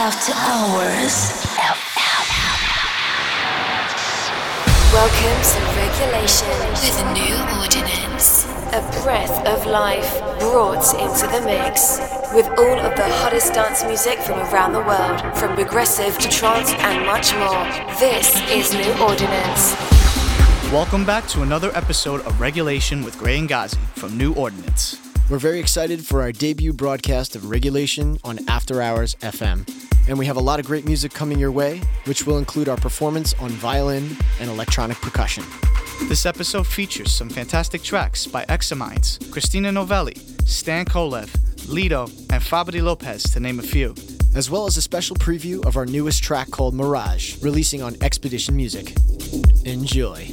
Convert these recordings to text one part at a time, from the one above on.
After Hours. Welcome to Regulation with a New Ordinance. A breath of life brought into the mix. With all of the hottest dance music from around the world, from progressive to trance and much more. This is New Ordinance. Welcome back to another episode of Regulation with Gray and Ghazi from New Ordinance. We're very excited for our debut broadcast of Regulation on After Hours FM. And we have a lot of great music coming your way, which will include our performance on violin and electronic percussion. This episode features some fantastic tracks by Examites, Christina Novelli, Stan Kolev, Lido, and Fabri Lopez, to name a few. As well as a special preview of our newest track called Mirage, releasing on Expedition Music. Enjoy.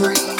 I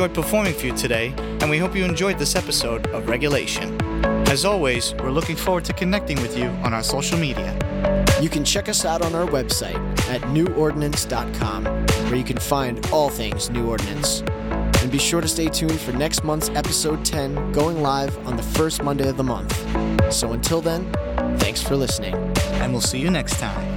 enjoyed performing for you today, and we hope you enjoyed this episode of Regulation. As always, we're looking forward to connecting with you on our social media. You can check us out on our website at newordinance.com, where you can find all things New Ordinance. And be sure to stay tuned for next month's episode 10 going live on the first Monday of the month. So until then, thanks for listening. And we'll see you next time.